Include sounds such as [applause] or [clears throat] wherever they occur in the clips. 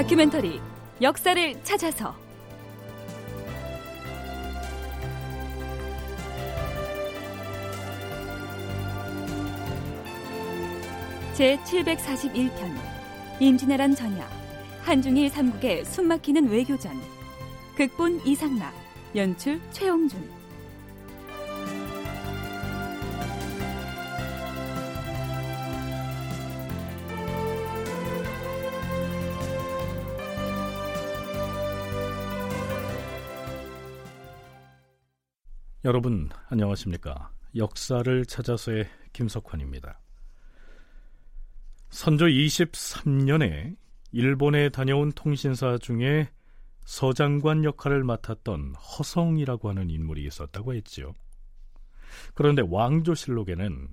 다큐멘터리 역사를 찾아서. 제 741편 임진왜란 전야 한중일 삼국의 숨막히는 외교전 극본 이상락 연출 최홍준 여러분 안녕하십니까? 역사를 찾아서의 김석환입니다. 선조 23년에 일본에 다녀온 통신사 중에 서장관 역할을 맡았던 허성이라고 하는 인물이 있었다고 했지요. 그런데 왕조실록에는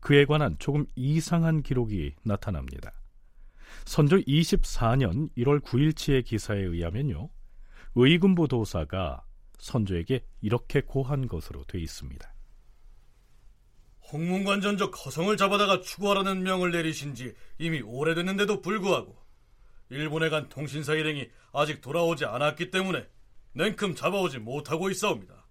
그에 관한 조금 이상한 기록이 나타납니다. 선조 24년 1월 9일치의 기사에 의하면요. 의군부 도사가 선조에게 이렇게 고한 것으로 돼 있습니다. 홍문관 전적 허성을 잡아다가 추구하라는 명을 내리신 지 이미 오래됐는데도 불구하고 일본에 간 통신사 일행이 아직 돌아오지 않았기 때문에 냉큼 잡아오지 못하고 있사옵니다.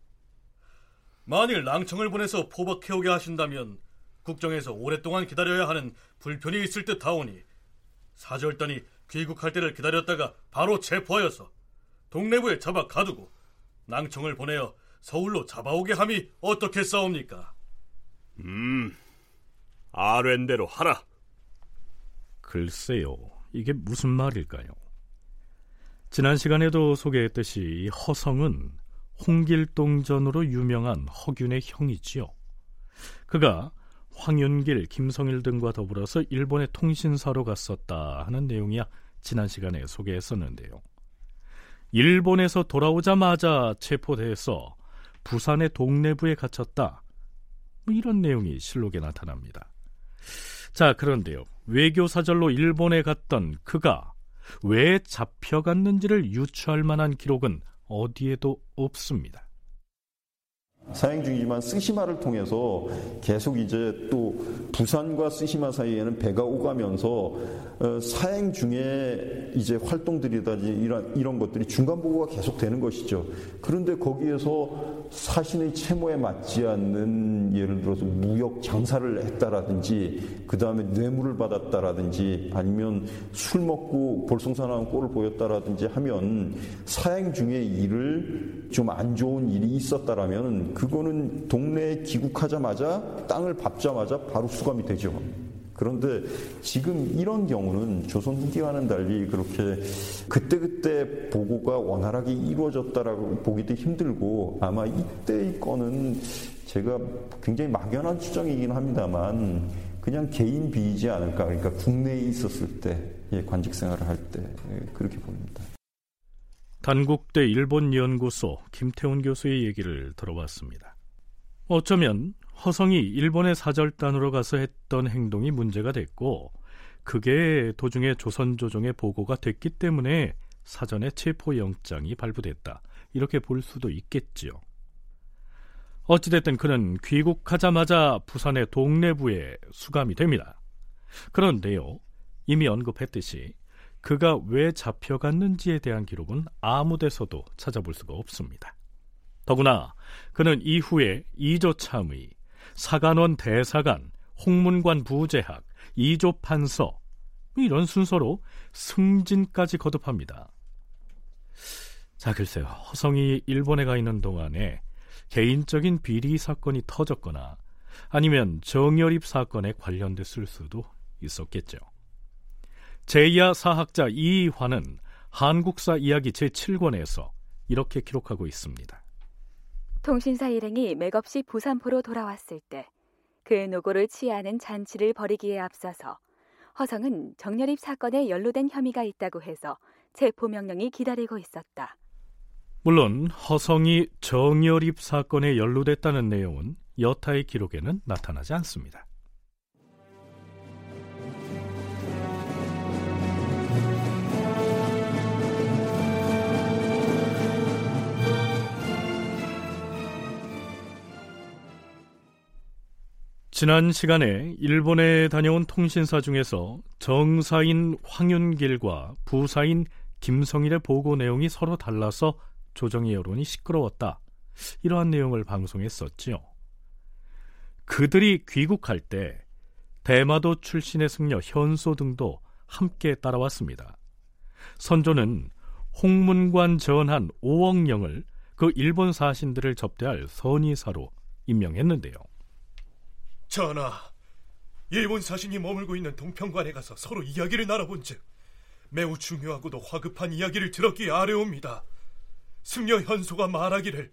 만일 랑청을 보내서 포박해오게 하신다면 국정에서 오랫동안 기다려야 하는 불편이 있을 듯 하오니 사절단이 귀국할 때를 기다렸다가 바로 체포하여서 동래부에 잡아 가두고 낭청을 보내어 서울로 잡아오게 함이 어떻겠사옵니까? 음, 아랜대로 하라. 글쎄요, 이게 무슨 말일까요? 지난 시간에도 소개했듯이 허성은 홍길동전으로 유명한 허균의 형이지요. 그가 황윤길, 김성일 등과 더불어서 일본의 통신사로 갔었다 하는 내용이야 지난 시간에 소개했었는데요. 일본에서 돌아오자마자 체포돼서 부산의 동래부에 갇혔다. 뭐 이런 내용이 실록에 나타납니다. 자, 그런데요. 외교 사절로 일본에 갔던 그가 왜 잡혀갔는지를 유추할 만한 기록은 어디에도 없습니다. 사행 중이지만 쓰시마를 통해서 계속 이제 또 부산과 쓰시마 사이에는 배가 오가면서 어, 사행 중에 이제 활동들이다지 이런 이런 것들이 중간 보고가 계속 되는 것이죠. 그런데 거기에서 사신의 채무에 맞지 않는 예를 들어서 무역 장사를 했다라든지 그 다음에 뇌물을 받았다라든지 아니면 술 먹고 볼썽사나운 꼴을 보였다라든지 하면 사행 중에 일을 좀 안 좋은 일이 있었다라면 그거는 동네에 귀국하자마자 땅을 밟자마자 바로 수감이 되죠. 그런데 지금 이런 경우는 조선 후기와는 달리 그렇게 그때그때 보고가 원활하게 이루어졌다라고 보기도 힘들고 아마 이때의 건은 제가 굉장히 막연한 추정이긴 합니다만 그냥 개인 비이지 않을까. 그러니까 국내에 있었을 때, 예, 관직 생활을 할때 예, 그렇게 보입니다. 단국대 일본연구소 김태훈 교수의 얘기를 들어봤습니다. 어쩌면 허성이 일본의 사절단으로 가서 했던 행동이 문제가 됐고 그게 도중에 조선조정에 보고가 됐기 때문에 사전에 체포영장이 발부됐다. 이렇게 볼 수도 있겠지요. 어찌됐든 그는 귀국하자마자 부산의 동래부에 수감이 됩니다. 그런데요, 이미 언급했듯이 그가 왜 잡혀갔는지에 대한 기록은 아무 데서도 찾아볼 수가 없습니다. 더구나 그는 이후에 이조 참의, 사간원 대사관, 홍문관 부재학, 이조 판서 이런 순서로 승진까지 거듭합니다. 자, 글쎄요. 허성이 일본에 가 있는 동안에 개인적인 비리 사건이 터졌거나 아니면 정열입 사건에 관련됐을 수도 있었겠죠. 제야 사학자 이환은 한국사 이야기 제7권에서 이렇게 기록하고 있습니다. 통신사 일행이 맥없이 부산포로 돌아왔을 때 그 노고를 취하는 잔치를 벌이기에 앞서서 허성은 정렬입 사건에 연루된 혐의가 있다고 해서 체포 명령이 기다리고 있었다. 물론 허성이 정열입 사건에 연루됐다는 내용은 여타의 기록에는 나타나지 않습니다. 지난 시간에 일본에 다녀온 통신사 중에서 정사인 황윤길과 부사인 김성일의 보고 내용이 서로 달라서 조정의 여론이 시끄러웠다. 이러한 내용을 방송했었지요. 그들이 귀국할 때 대마도 출신의 승려 현소 등도 함께 따라왔습니다. 선조는 홍문관 전한 오억령을 그 일본 사신들을 접대할 선의사로 임명했는데요. 전하, 일본 사신이 머물고 있는 동평관에 가서 서로 이야기를 나눠본즉 매우 중요하고도 화급한 이야기를 들었기에 아뢰옵니다. 승려 현소가 말하기를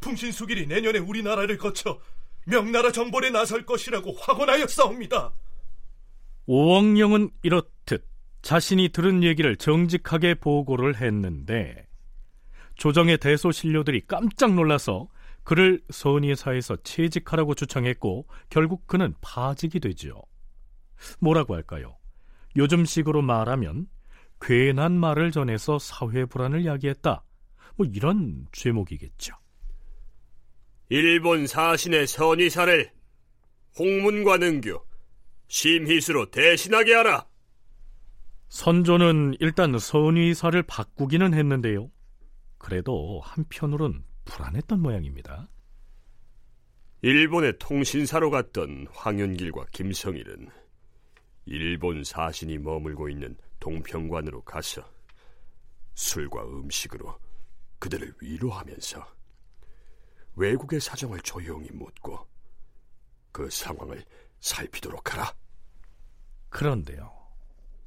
풍신수길이 내년에 우리나라를 거쳐 명나라 정벌에 나설 것이라고 확언하였사옵니다. 오억령은 이렇듯 자신이 들은 얘기를 정직하게 보고를 했는데 조정의 대소신료들이 깜짝 놀라서 그를 선의사에서 채직하라고 주청했고 결국 그는 파직이 되지요. 뭐라고 할까요? 요즘식으로 말하면 괜한 말을 전해서 사회 불안을 야기했다. 뭐 이런 죄목이겠죠. 일본 사신의 선의사를 홍문관 은규 심희수로 대신하게 하라. 선조는 일단 선의사를 바꾸기는 했는데요. 그래도 한편으론 불안했던 모양입니다. 일본의 통신사로 갔던 황윤길과 김성일은 일본 사신이 머물고 있는 동평관으로 가서 술과 음식으로 그들을 위로하면서 외국의 사정을 조용히 묻고 그 상황을 살피도록 하라. 그런데요.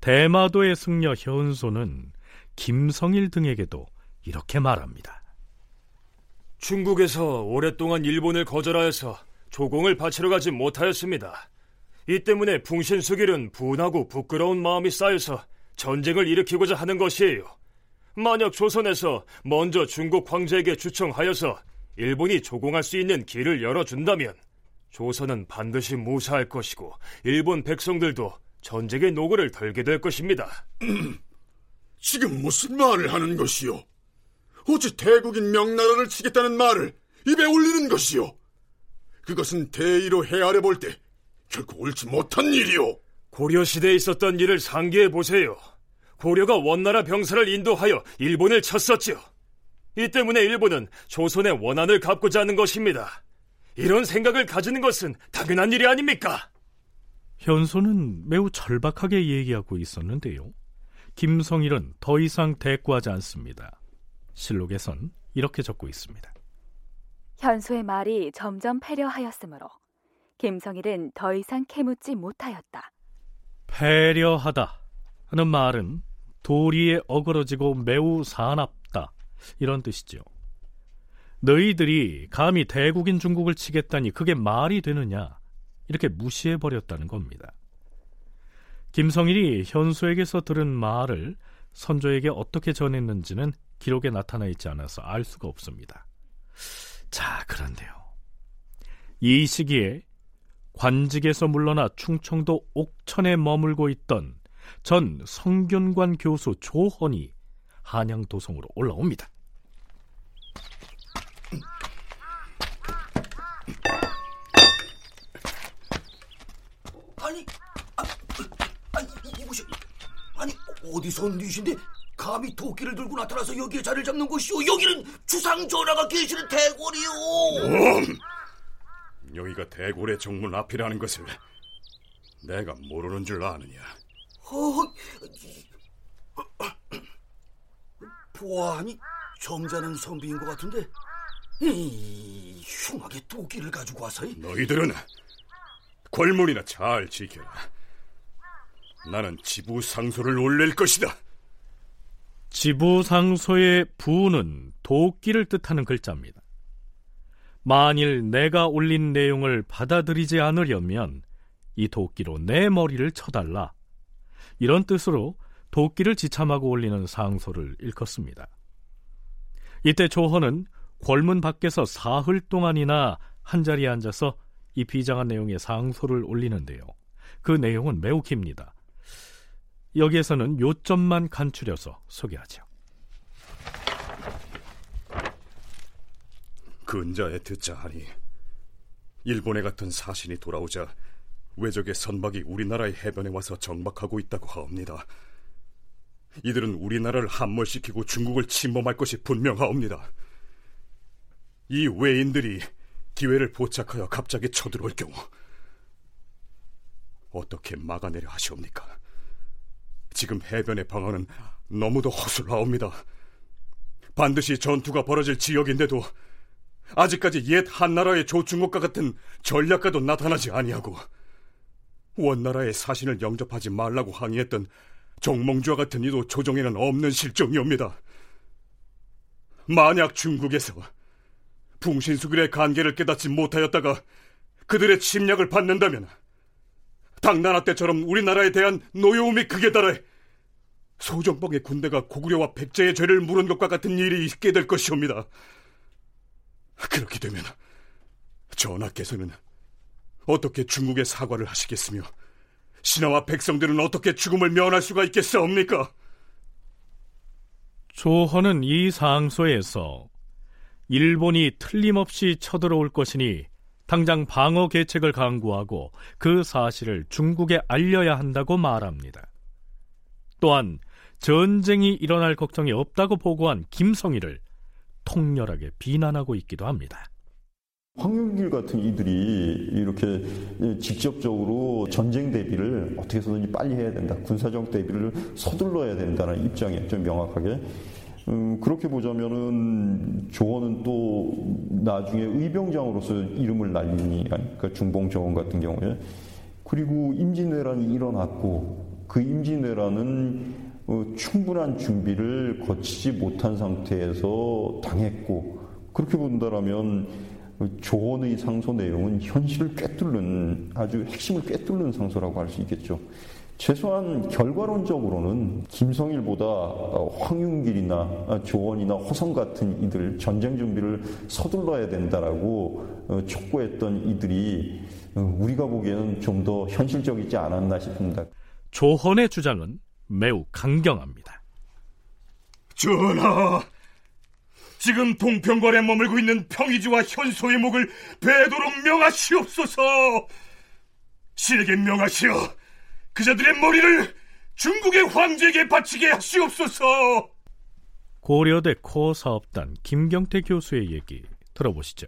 대마도의 승려 현소는 김성일 등에게도 이렇게 말합니다. 중국에서 오랫동안 일본을 거절하여서 조공을 바치러 가지 못하였습니다. 이 때문에 풍신수길은 분하고 부끄러운 마음이 쌓여서 전쟁을 일으키고자 하는 것이에요. 만약 조선에서 먼저 중국 황제에게 주청하여서 일본이 조공할 수 있는 길을 열어준다면 조선은 반드시 무사할 것이고 일본 백성들도 전쟁의 노고를 덜게 될 것입니다. [clears throat] 지금 무슨 말을 하는 것이오? 어찌 대국인 명나라를 치겠다는 말을 입에 올리는 것이오? 그것은 대의로 헤아려 볼 때 결코 옳지 못한 일이오. 고려 시대에 있었던 일을 상기해 보세요. 고려가 원나라 병사를 인도하여 일본을 쳤었지요. 이 때문에 일본은 조선의 원한을 갚고자 하는 것입니다. 이런 생각을 가지는 것은 당연한 일이 아닙니까? 현소는 매우 절박하게 얘기하고 있었는데요. 김성일은 더 이상 대꾸하지 않습니다. 실록에선 이렇게 적고 있습니다. 현소의 말이 점점 패려하였으므로 김성일은 더 이상 캐묻지 못하였다. 패려하다 하는 말은 도리에 어그러지고 매우 사납다 이런 뜻이죠. 너희들이 감히 대국인 중국을 치겠다니 그게 말이 되느냐 이렇게 무시해 버렸다는 겁니다. 김성일이 현수에게서 들은 말을 선조에게 어떻게 전했는지는 기록에 나타나 있지 않아서 알 수가 없습니다. 자, 그런데요. 이 시기에 관직에서 물러나 충청도 옥천에 머물고 있던 전 성균관 교수 조헌이 한양 도성으로 올라옵니다. 아니, 아, 아니 이보시, 아니 어디서 온 니신데 감히 도끼를 들고 나타나서 여기에 자리를 잡는 것이오. 여기는 주상 전하가 계시는 대궐이오. 음, 여기가 대궐의 정문 앞이라는 것을 내가 모르는 줄 아느냐? 어, 보아하니 점잖은 선비인 것 같은데 이, 흉하게 도끼를 가지고 와서 너희들은 궐문이나 잘 지켜라. 나는 지부 상소를 올릴 것이다. 지부 상소의 부는 도끼를 뜻하는 글자입니다. 만일 내가 올린 내용을 받아들이지 않으려면 이 도끼로 내 머리를 쳐달라. 이런 뜻으로 도끼를 지참하고 올리는 상소를 일컫습니다. 이때 조헌은 궐문 밖에서 사흘 동안이나 한자리에 앉아서 이 비장한 내용의 상소를 올리는데요. 그 내용은 매우 깁니다. 여기에서는 요점만 간추려서 소개하죠. 근자에 듣자 하니 일본에 같은 사신이 돌아오자 외적의 선박이 우리나라의 해변에 와서 정박하고 있다고 하옵니다. 이들은 우리나라를 함몰시키고 중국을 침범할 것이 분명하옵니다. 이 외인들이 기회를 포착하여 갑자기 쳐들어올 경우 어떻게 막아내려 하시옵니까? 지금 해변의 방어는 너무도 허술하옵니다. 반드시 전투가 벌어질 지역인데도 아직까지 옛 한나라의 조충국과 같은 전략가도 나타나지 아니하고 원나라의 사신을 영접하지 말라고 항의했던 종몽주와 같은 이도 조정에는 없는 실정이옵니다. 만약 중국에서 풍신수길의 관계를 깨닫지 못하였다가 그들의 침략을 받는다면 당나라 때처럼 우리나라에 대한 노여움이 극에 달해 소정방의 군대가 고구려와 백제의 죄를 물은 것과 같은 일이 있게 될 것이옵니다. 그렇게 되면 전하께서는 어떻게 중국에 사과를 하시겠으며 신하와 백성들은 어떻게 죽음을 면할 수가 있겠사옵니까? 조헌은 이 상소에서 일본이 틀림없이 쳐들어올 것이니 당장 방어 계책을 강구하고 그 사실을 중국에 알려야 한다고 말합니다. 또한 전쟁이 일어날 걱정이 없다고 보고한 김성희를 통렬하게 비난하고 있기도 합니다. 황윤길 같은 이들이 이렇게 직접적으로 전쟁 대비를 어떻게 해서든지 빨리 해야 된다. 군사적 대비를 서둘러야 된다는 입장에 좀 명확하게. 음, 그렇게 보자면은 조원은 또 나중에 의병장으로서 이름을 날리니 그러니까 중봉 조원 같은 경우에 그리고 임진왜란이 일어났고 그 임진왜란은 어, 충분한 준비를 거치지 못한 상태에서 당했고 그렇게 본다라면 조언의 상소 내용은 현실을 꿰뚫는 아주 핵심을 꿰뚫는 상소라고 할 수 있겠죠. 최소한 결과론적으로는 김성일보다 황윤길이나 조원이나 호성 같은 이들 전쟁 준비를 서둘러야 된다라고 어, 촉구했던 이들이 어, 우리가 보기에는 좀 더 현실적이지 않았나 싶습니다. 조헌의 주장은 매우 강경합니다. 전하, 지금 동평관에 머물고 있는 평이지와 현소의 목을 배도록 명하시옵소서. 실에게 명하시어 그자들의 머리를 중국의 황제에게 바치게 하시옵소서. 고려대 코사업단 김경태 교수의 얘기 들어보시죠.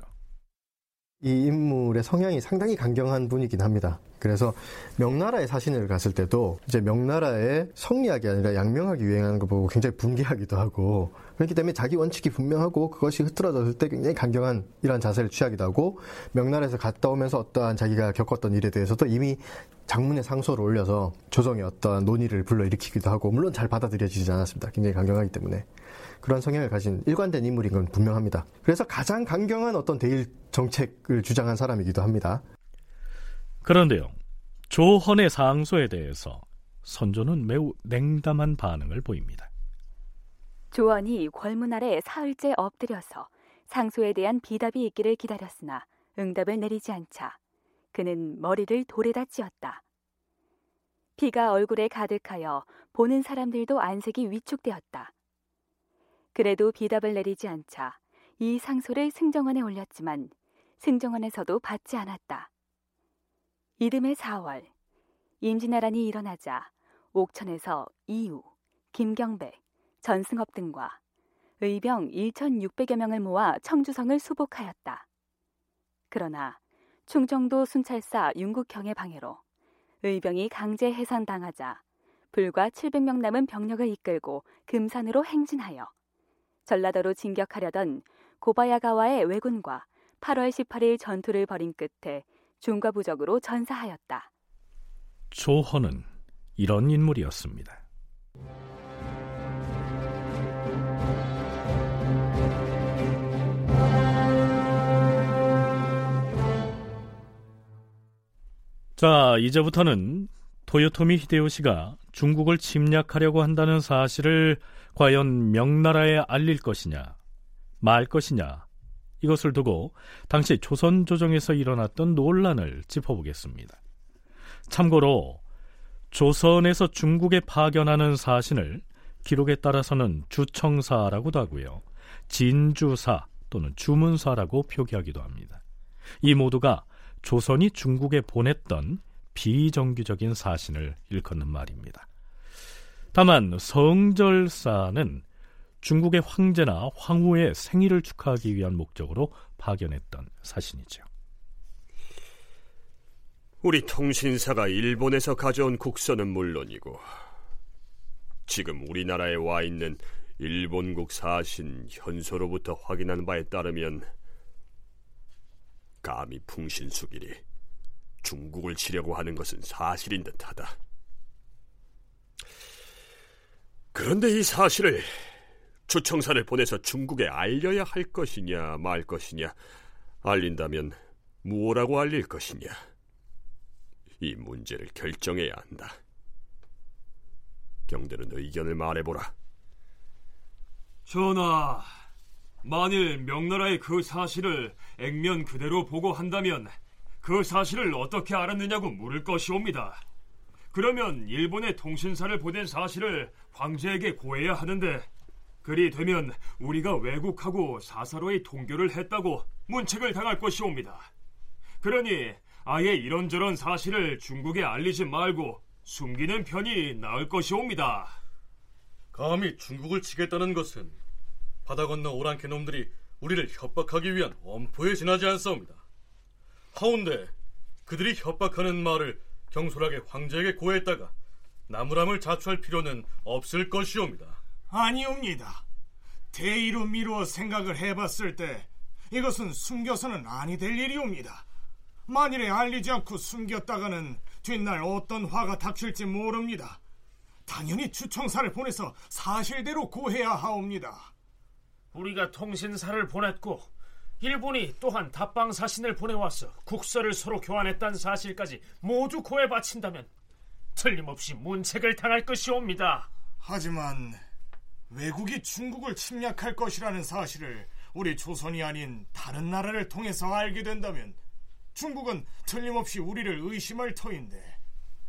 이 인물의 성향이 상당히 강경한 분이긴 합니다. 그래서 명나라의 사신을 갔을 때도 이제 명나라의 성리학이 아니라 양명학이 유행하는 거 보고 굉장히 분개하기도 하고 그렇기 때문에 자기 원칙이 분명하고 그것이 흐트러졌을 때 굉장히 강경한 이러한 자세를 취하기도 하고 명나라에서 갔다 오면서 어떠한 자기가 겪었던 일에 대해서도 이미 장문의 상소를 올려서 조정의 어떠한 논의를 불러일으키기도 하고 물론 잘 받아들여지지 않았습니다. 굉장히 강경하기 때문에 그런 성향을 가진 일관된 인물인 건 분명합니다. 그래서 가장 강경한 어떤 대일 정책을 주장한 사람이기도 합니다. 그런데요, 조헌의 상소에 대해서 선조는 매우 냉담한 반응을 보입니다. 조원이 궐문 아래 사흘째 엎드려서 상소에 대한 비답이 있기를 기다렸으나 응답을 내리지 않자 그는 머리를 돌에다 찧었다. 피가 얼굴에 가득하여 보는 사람들도 안색이 위축되었다. 그래도 비답을 내리지 않자 이 상소를 승정원에 올렸지만 승정원에서도 받지 않았다. 이듬해 4월 임진왜란이 일어나자 옥천에서 이우, 김경백, 전승업 등과 의병 1,600여 명을 모아 청주성을 수복하였다. 그러나 충청도 순찰사 윤국형의 방해로 의병이 강제 해산당하자 불과 700명 남은 병력을 이끌고 금산으로 행진하여 전라도로 진격하려던 고바야가와의 왜군과 8월 18일 전투를 벌인 끝에 중과 부적으로 전사하였다. 조헌은 이런 인물이었습니다. 자, 이제부터는 토요토미 히데요시가 중국을 침략하려고 한다는 사실을 과연 명나라에 알릴 것이냐, 말 것이냐, 이것을 두고 당시 조선 조정에서 일어났던 논란을 짚어보겠습니다. 참고로 조선에서 중국에 파견하는 사신을 기록에 따라서는 주청사라고도 하고요. 진주사 또는 주문사라고 표기하기도 합니다. 이 모두가 조선이 중국에 보냈던 비정규적인 사신을 일컫는 말입니다. 다만 성절사는 중국의 황제나 황후의 생일을 축하하기 위한 목적으로 파견했던 사신이죠. 우리 통신사가 일본에서 가져온 국서는 물론이고 지금 우리나라에 와 있는 일본국 사신 현소로부터 확인한 바에 따르면 감히 풍신수길이 중국을 치려고 하는 것은 사실인 듯하다. 그런데 이 사실을 주청사를 보내서 중국에 알려야 할 것이냐 말 것이냐 알린다면 무엇라고 알릴 것이냐 이 문제를 결정해야 한다. 경들은 의견을 말해보라. 전하, 만일 명나라의 그 사실을 액면 그대로 보고한다면 그 사실을 어떻게 알았느냐고 물을 것이옵니다. 그러면 일본의 통신사를 보낸 사실을 황제에게 고해야 하는데 그리 되면 우리가 왜곡하고 사사로이 통교를 했다고 문책을 당할 것이옵니다. 그러니 아예 이런저런 사실을 중국에 알리지 말고 숨기는 편이 나을 것이옵니다. 감히 중국을 치겠다는 것은 바다 건너 오랑캐 놈들이 우리를 협박하기 위한 엄포에 지나지 않사옵니다. 하운데 그들이 협박하는 말을 경솔하게 황제에게 고했다가 나무람을 자초할 필요는 없을 것이옵니다. 아니옵니다. 대의로 미루어 생각을 해봤을 때 이것은 숨겨서는 아니 될 일이옵니다. 만일에 알리지 않고 숨겼다가는 뒷날 어떤 화가 닥칠지 모릅니다. 당연히 주청사를 보내서 사실대로 고해야 하옵니다. 우리가 통신사를 보냈고 일본이 또한 답방 사신을 보내와서 국서를 서로 교환했다는 사실까지 모두 고해 바친다면 틀림없이 문책을 당할 것이옵니다. 하지만 외국이 중국을 침략할 것이라는 사실을 우리 조선이 아닌 다른 나라를 통해서 알게 된다면 중국은 틀림없이 우리를 의심할 터인데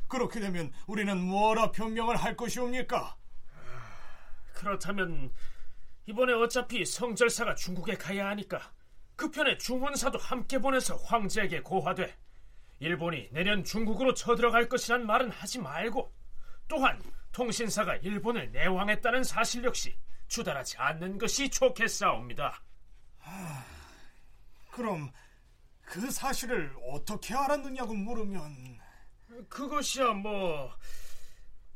그렇게 되면 우리는 뭐라 변명을 할 것이옵니까? 그렇다면 이번에 어차피 성절사가 중국에 가야 하니까 그 편에 중원사도 함께 보내서 황제에게 고하되 일본이 내년 중국으로 쳐들어갈 것이란 말은 하지 말고 또한 통신사가 일본을 내왕했다는 사실 역시 주달하지 않는 것이 좋겠사옵니다. 하, 그럼 그 사실을 어떻게 알았느냐고 물으면 그것이야 뭐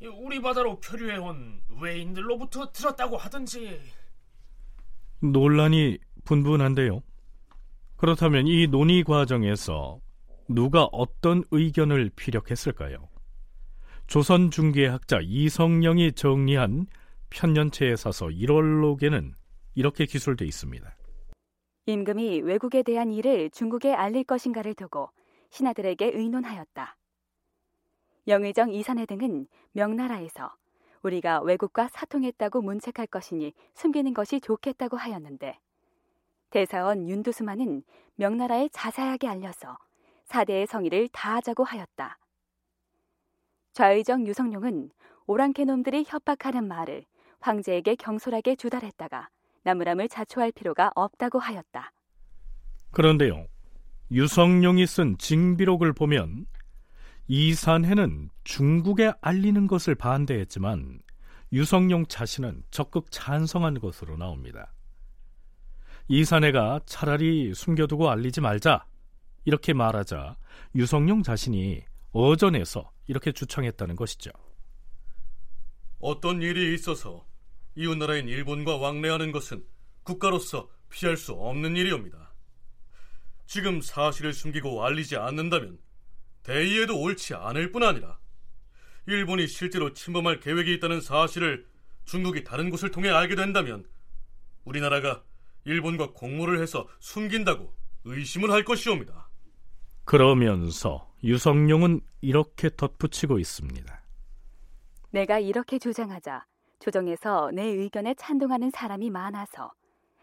우리 바다로 표류해온 외인들로부터 들었다고 하든지 논란이 분분한데요. 그렇다면 이 논의 과정에서 누가 어떤 의견을 피력했을까요? 조선 중계학자 이성령이 정리한 편년체에 사서 1월록에는 이렇게 기술돼 있습니다. 임금이 외국에 대한 일을 중국에 알릴 것인가를 두고 신하들에게 의논하였다. 영의정 이산해 등은 명나라에서 우리가 외국과 사통했다고 문책할 것이니 숨기는 것이 좋겠다고 하였는데 대사원 윤두수만은 명나라에 자세하게 알려서 사대의 성의를 다하자고 하였다. 좌의정 유성룡은 오랑캐 놈들이 협박하는 말을 황제에게 경솔하게 주달했다가 나무람을 자초할 필요가 없다고 하였다. 그런데요, 유성룡이 쓴 징비록을 보면 이산해는 중국에 알리는 것을 반대했지만 유성룡 자신은 적극 찬성한 것으로 나옵니다. 이산해가 차라리 숨겨두고 알리지 말자 이렇게 말하자 유성룡 자신이 어전해서 이렇게 주청했다는 것이죠. 어떤 일이 있어서 이웃나라인 일본과 왕래하는 것은 국가로서 피할 수 없는 일이옵니다. 지금 사실을 숨기고 알리지 않는다면 대의에도 옳지 않을 뿐 아니라 일본이 실제로 침범할 계획이 있다는 사실을 중국이 다른 곳을 통해 알게 된다면 우리나라가 일본과 공모를 해서 숨긴다고 의심을 할 것이옵니다. 그러면서 유성룡은 이렇게 덧붙이고 있습니다. 내가 이렇게 주장하자 조정에서 내 의견에 찬동하는 사람이 많아서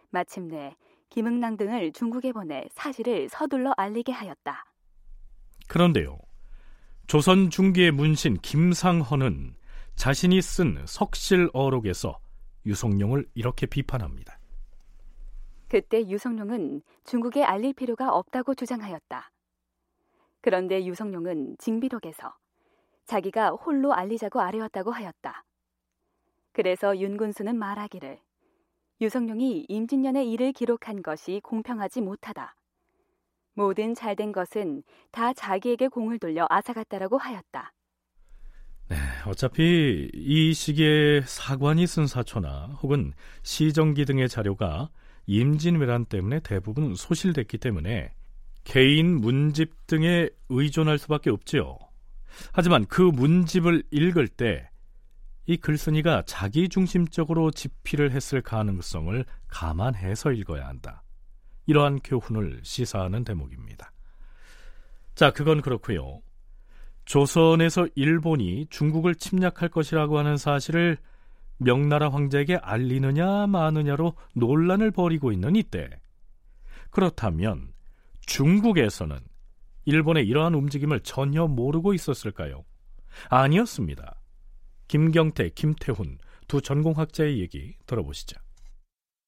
마침내 김응랑 등을 중국에 보내 사실을 서둘러 알리게 하였다. 그런데요. 조선 중기의 문신 김상헌은 자신이 쓴 석실 어록에서 유성룡을 이렇게 비판합니다. 그때 유성룡은 중국에 알릴 필요가 없다고 주장하였다. 그런데 유성룡은 징비록에서 자기가 홀로 알리자고 아뢰었다고 하였다. 그래서 윤군수는 말하기를 유성룡이 임진년의 일을 기록한 것이 공평하지 못하다. 모든 잘된 것은 다 자기에게 공을 돌려 앗아갔다라고 하였다. 네, 어차피 이 시기에 사관이 쓴 사초나 혹은 시정기 등의 자료가 임진왜란 때문에 대부분 소실됐기 때문에 개인 문집 등에 의존할 수밖에 없지요. 하지만 그 문집을 읽을 때 이 글쓴이가 자기 중심적으로 집필을 했을 가능성을 감안해서 읽어야 한다. 이러한 교훈을 시사하는 대목입니다. 자, 그건 그렇고요. 조선에서 일본이 중국을 침략할 것이라고 하는 사실을 명나라 황제에게 알리느냐 마느냐로 논란을 벌이고 있는 이때 그렇다면 중국에서는 일본의 이러한 움직임을 전혀 모르고 있었을까요? 아니었습니다. 김경태, 김태훈 두 전공학자의 얘기 들어보시죠.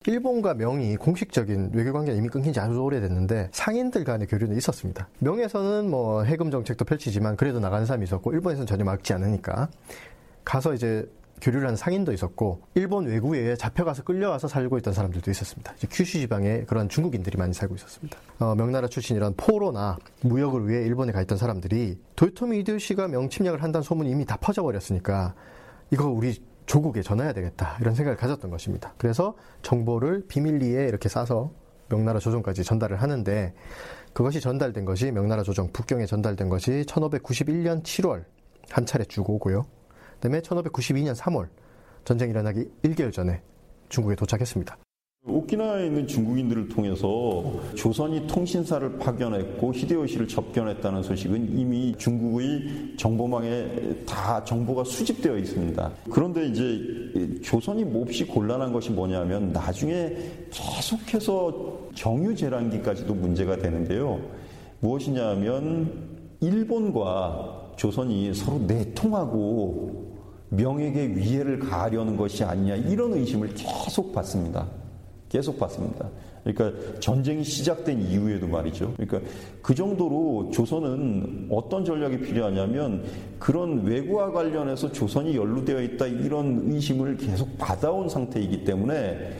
일본과 명이 공식적인 외교 관계가 이미 끊긴 지 아주 오래됐는데 상인들 간의 교류는 있었습니다. 명에서는 뭐 해금 정책도 펼치지만 그래도 나가는 사람이 있었고 일본에서는 전혀 막지 않으니까 가서 이제 교류를 하는 상인도 있었고 일본 외구에 잡혀가서 끌려와서 살고 있던 사람들도 있었습니다. 큐슈 지방에 그런 중국인들이 많이 살고 있었습니다. 어, 명나라 출신 이런 포로나 무역을 위해 일본에 가 있던 사람들이 도요토미 이데요시가 명침략을 한다는 소문이 이미 다 퍼져버렸으니까 이거 우리 조국에 전해야 되겠다 이런 생각을 가졌던 것입니다. 그래서 정보를 비밀리에 이렇게 싸서 명나라 조정까지 전달을 하는데 그것이 전달된 것이 명나라 조정 북경에 전달된 것이 1591년 7월 한 차례 쭉 오고요. 그다음에 1592년 3월 전쟁 일어나기 1개월 전에 중국에 도착했습니다. 오키나와에 있는 중국인들을 통해서 조선이 통신사를 파견했고 히데요시를 접견했다는 소식은 이미 중국의 정보망에 다 정보가 수집되어 있습니다. 그런데 이제 조선이 몹시 곤란한 것이 뭐냐면 나중에 계속해서 정유재란기까지도 문제가 되는데요. 무엇이냐 하면 일본과 조선이 서로 내통하고 명에게 위해를 가하려는 것이 아니냐 이런 의심을 계속 받습니다. 계속 받습니다. 그러니까 전쟁이 시작된 이후에도 말이죠. 그러니까 그 정도로 조선은 어떤 전략이 필요하냐면 그런 외구와 관련해서 조선이 연루되어 있다 이런 의심을 계속 받아온 상태이기 때문에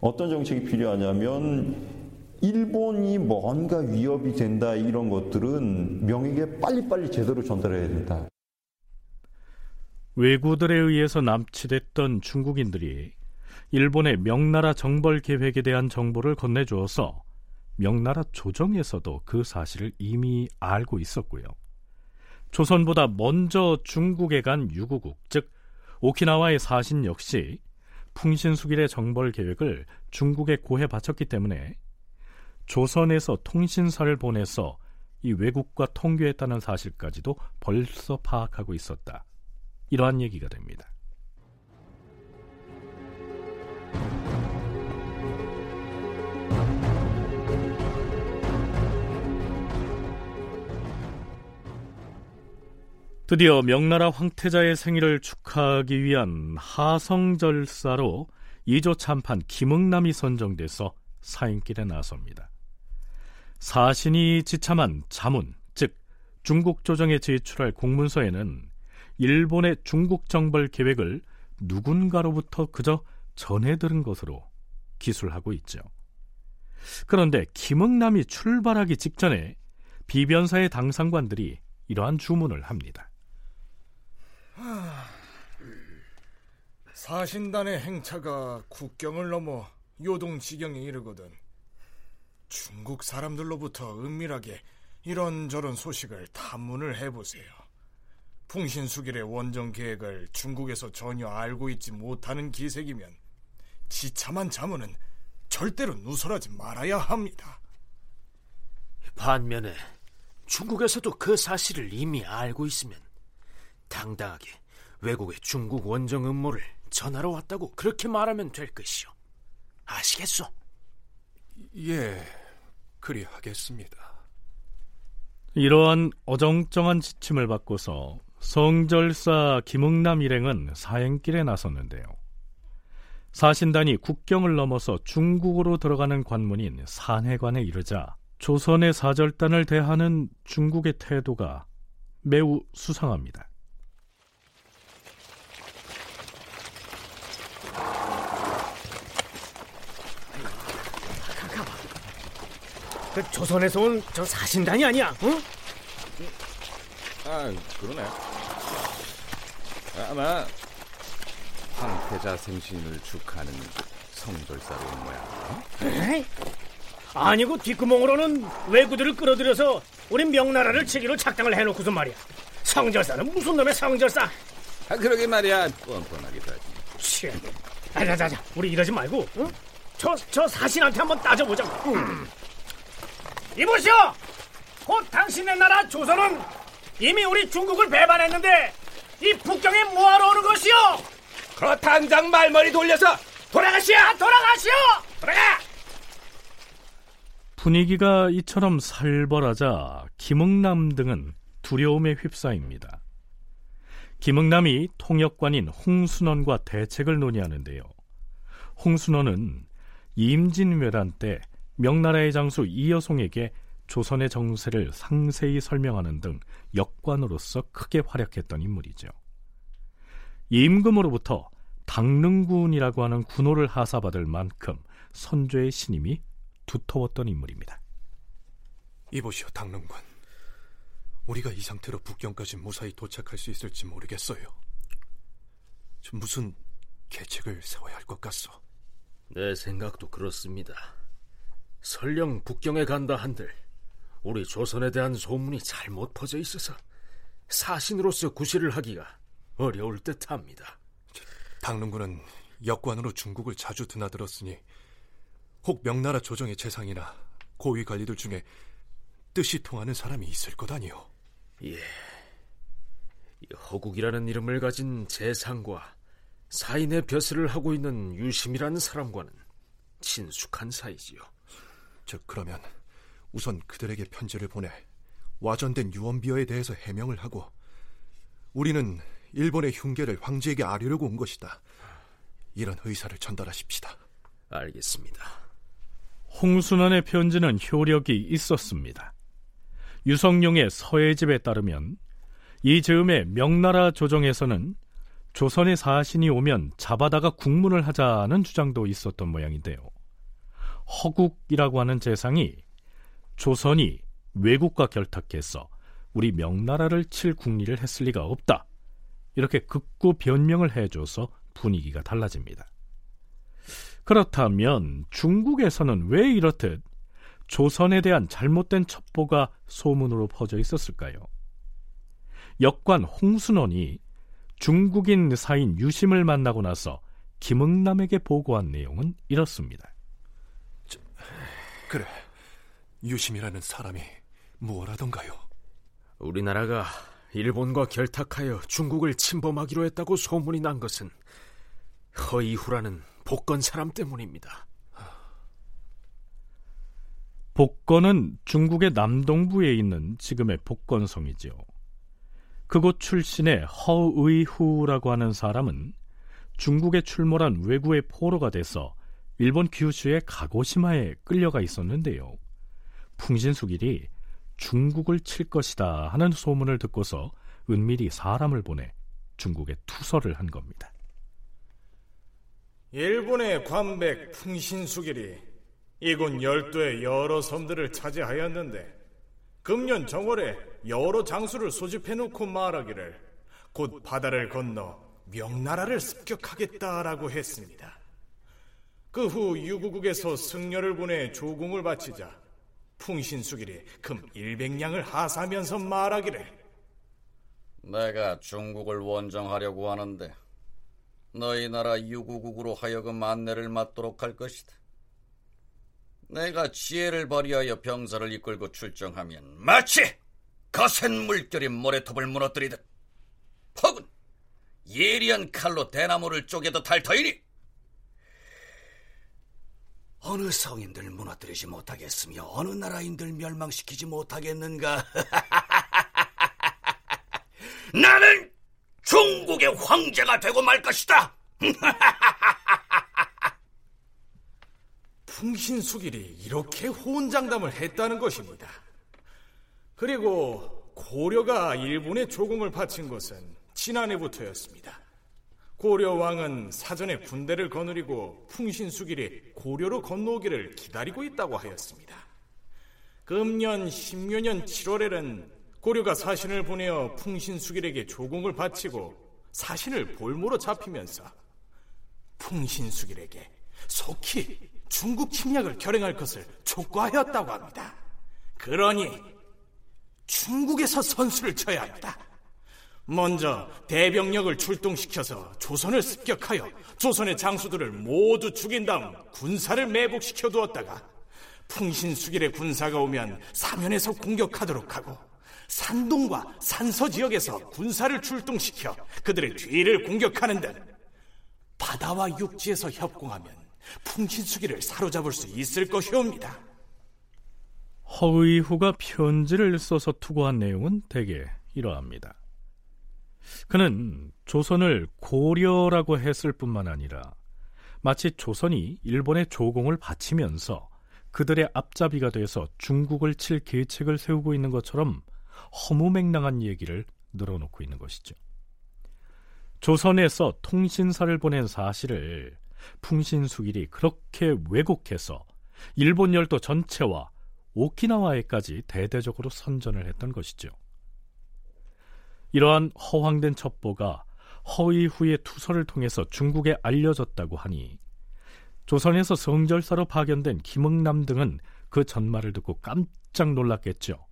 어떤 정책이 필요하냐면 일본이 뭔가 위협이 된다 이런 것들은 명에게 빨리빨리 제대로 전달해야 된다. 외구들에 의해서 남치됐던 중국인들이 일본의 명나라 정벌 계획에 대한 정보를 건네주어서 명나라 조정에서도 그 사실을 이미 알고 있었고요. 조선보다 먼저 중국에 간 유구국, 즉 오키나와의 사신 역시 풍신수길의 정벌 계획을 중국에 고해 바쳤기 때문에 조선에서 통신사를 보내서 이 외국과 통교했다는 사실까지도 벌써 파악하고 있었다. 이러한 얘기가 됩니다. 드디어 명나라 황태자의 생일을 축하하기 위한 하성절사로 이조 참판 김응남이 선정돼서 사인길에 나섭니다. 사신이 지참한 자문, 즉 중국 조정에 제출할 공문서에는 일본의 중국 정벌 계획을 누군가로부터 그저 전해 들은 것으로 기술하고 있죠. 그런데 김응남이 출발하기 직전에 비변사의 당상관들이 이러한 주문을 합니다. 사신단의 행차가 국경을 넘어 요동 지경에 이르거든 중국 사람들로부터 은밀하게 이런저런 소식을 탐문을 해보세요. 풍신수길의 원정 계획을 중국에서 전혀 알고 있지 못하는 기색이면 지참한 자문은 절대로 누설하지 말아야 합니다. 반면에 중국에서도 그 사실을 이미 알고 있으면 당당하게 외국의 중국 원정 음모를 전하러 왔다고 그렇게 말하면 될 것이오. 아시겠소? 예, 그리 하겠습니다. 이러한 어정쩡한 지침을 받고서 성절사 김응남 일행은 사행길에 나섰는데요. 사신단이 국경을 넘어서 중국으로 들어가는 관문인 산해관에 이르자 조선의 사절단을 대하는 중국의 태도가 매우 수상합니다. 그 조선에서 온 저 사신단이 아니야? 응? 아, 그러네. 아마 황태자 생신을 축하하는 성절사로 온 모양. 에이? 아니고 뒷구멍으로는 왜구들을 끌어들여서 우리 명나라를 치기로 작당을 해놓고서 말이야. 성절사는 무슨 놈의 성절사? 아, 그러게 말이야. 뻔뻔하기도 하지. 치. 아자자자, 우리 이러지 말고, 응? 저, 저 사신한테 한번 따져보자. 음. 이보시오! 곧 당신의 나라 조선은 이미 우리 중국을 배반했는데 이 북경에 뭐하러 오는 것이오? 그 당장 말머리 돌려서 돌아가시오! 돌아가시오! 돌아가! 분위기가 이처럼 살벌하자 김응남 등은 두려움에 휩싸입니다. 김응남이 통역관인 홍순원과 대책을 논의하는데요. 홍순원은 임진왜란 때 명나라의 장수 이여송에게 조선의 정세를 상세히 설명하는 등 역관으로서 크게 활약했던 인물이죠. 임금으로부터 당릉군이라고 하는 군호를 하사받을 만큼 선조의 신임이 두터웠던 인물입니다. 이보시오, 당릉군. 우리가 이 상태로 북경까지 무사히 도착할 수 있을지 모르겠어요. 좀 무슨 계책을 세워야 할 것 같소. 내 생각도 그렇습니다. 설령 북경에 간다 한들 우리 조선에 대한 소문이 잘못 퍼져 있어서 사신으로서 구실을 하기가 어려울 듯합니다. 당릉군은 역관으로 중국을 자주 드나들었으니 혹 명나라 조정의 재상이나 고위 관리들 중에 뜻이 통하는 사람이 있을 것 아니오. 예. 허국이라는 이름을 가진 재상과 사인의 벼슬을 하고 있는 유심이라는 사람과는 친숙한 사이지요. 즉 그러면 우선 그들에게 편지를 보내 와전된 유언비어에 대해서 해명을 하고 우리는 일본의 흉계를 황제에게 아뢰려고 온 것이다. 이런 의사를 전달하십시다. 알겠습니다. 홍순원의 편지는 효력이 있었습니다. 유성룡의 서해집에 따르면 이 즈음에 명나라 조정에서는 조선의 사신이 오면 잡아다가 국문을 하자는 주장도 있었던 모양인데요. 허국이라고 하는 재상이 조선이 외국과 결탁해서 우리 명나라를 칠 국리를 했을 리가 없다. 이렇게 극구 변명을 해줘서 분위기가 달라집니다. 그렇다면 중국에서는 왜 이렇듯 조선에 대한 잘못된 첩보가 소문으로 퍼져 있었을까요? 역관 홍순원이 중국인 사인 유심을 만나고 나서 김응남에게 보고한 내용은 이렇습니다. 저, 그래, 유심이라는 사람이 무엇하던가요? 우리나라가 일본과 결탁하여 중국을 침범하기로 했다고 소문이 난 것은 허이후라는 복건 사람 때문입니다. 복건은 중국의 남동부에 있는 지금의 복건성이지요. 그곳 출신의 허의후라고 하는 사람은 중국에 출몰한 왜구의 포로가 돼서 일본 규슈의 가고시마에 끌려가 있었는데요. 풍신수길이 중국을 칠 것이다 하는 소문을 듣고서 은밀히 사람을 보내 중국에 투서를 한 겁니다. 일본의 관백 풍신수길이 이곳 열도의 여러 섬들을 차지하였는데 금년 정월에 여러 장수를 소집해놓고 말하기를 곧 바다를 건너 명나라를 습격하겠다라고 했습니다. 그 후 유구국에서 승려를 보내 조공을 바치자 풍신수길이 금 100냥을 하사하면서 말하기를 내가 중국을 원정하려고 하는데 너희 나라 유구국으로 하여금 안내를 맡도록 할 것이다. 내가 지혜를 발휘하여 병사를 이끌고 출정하면 마치 거센 물결이 모래톱을 무너뜨리듯 혹은 예리한 칼로 대나무를 쪼개듯 할 터이니 어느 성인들 무너뜨리지 못하겠으며 어느 나라인들 멸망시키지 못하겠는가? [laughs] 나는 중국의 황제가 되고 말 것이다. [laughs] 풍신수길이 이렇게 호언장담을 했다는 것입니다. 그리고 고려가 일본에 조공을 바친 것은 지난해부터였습니다. 고려 왕은 사전에 군대를 거느리고 풍신수길이 고려로 건너오기를 기다리고 있다고 하였습니다. 금년 십묘년 7월에는 고려가 사신을 보내어 풍신수길에게 조공을 바치고 사신을 볼모로 잡히면서 풍신수길에게 속히 중국 침략을 결행할 것을 촉구하였다고 합니다. 그러니 중국에서 선수를 쳐야 합니다. 먼저 대병력을 출동시켜서 조선을 습격하여 조선의 장수들을 모두 죽인 다음 군사를 매복시켜 두었다가 풍신수길의 군사가 오면 사면에서 공격하도록 하고 산동과 산서 지역에서 군사를 출동시켜 그들의 뒤를 공격하는 등 바다와 육지에서 협공하면 풍신수길을 사로잡을 수 있을 것이옵니다. 허의후가 편지를 써서 투고한 내용은 대개 이러합니다. 그는 조선을 고려라고 했을 뿐만 아니라 마치 조선이 일본의 조공을 바치면서 그들의 앞잡이가 돼서 중국을 칠 계책을 세우고 있는 것처럼 허무맹랑한 얘기를 늘어놓고 있는 것이죠. 조선에서 통신사를 보낸 사실을 풍신수길이 그렇게 왜곡해서 일본 열도 전체와 오키나와에까지 대대적으로 선전을 했던 것이죠. 이러한 허황된 첩보가 허위 후의 투서를 통해서 중국에 알려졌다고 하니 조선에서 성절사로 파견된 김응남 등은 그 전말을 듣고 깜짝 놀랐겠죠.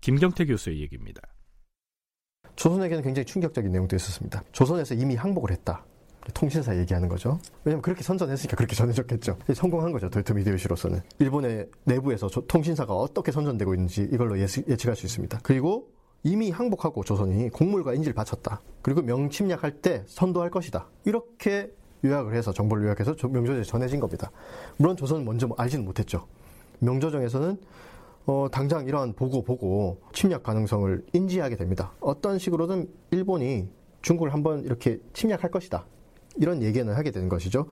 김경태 교수의 얘기입니다. 조선에게는 굉장히 충격적인 내용도 있었습니다. 조선에서 이미 항복을 했다. 통신사 얘기하는 거죠. 왜냐면 그렇게 선전했으니까 그렇게 전해졌겠죠. 성공한 거죠. 도요토미 히데요시로서는. 일본의 내부에서 통신사가 어떻게 선전되고 있는지 이걸로 예측 할 수 있습니다. 그리고 이미 항복하고 조선이 곡물과 인지를 바쳤다. 그리고 명침략할 때 선도할 것이다. 이렇게 요약을 해서 정보를 요약해서 명조정에 전해진 겁니다. 물론 조선은 먼저 알지는 못했죠. 명조정에서는 어, 당장 이러한 보고 보고 침략 가능성을 인지하게 됩니다. 어떤 식으로든 일본이 중국을 한번 이렇게 침략할 것이다. 이런 얘기는 하게 되는 것이죠.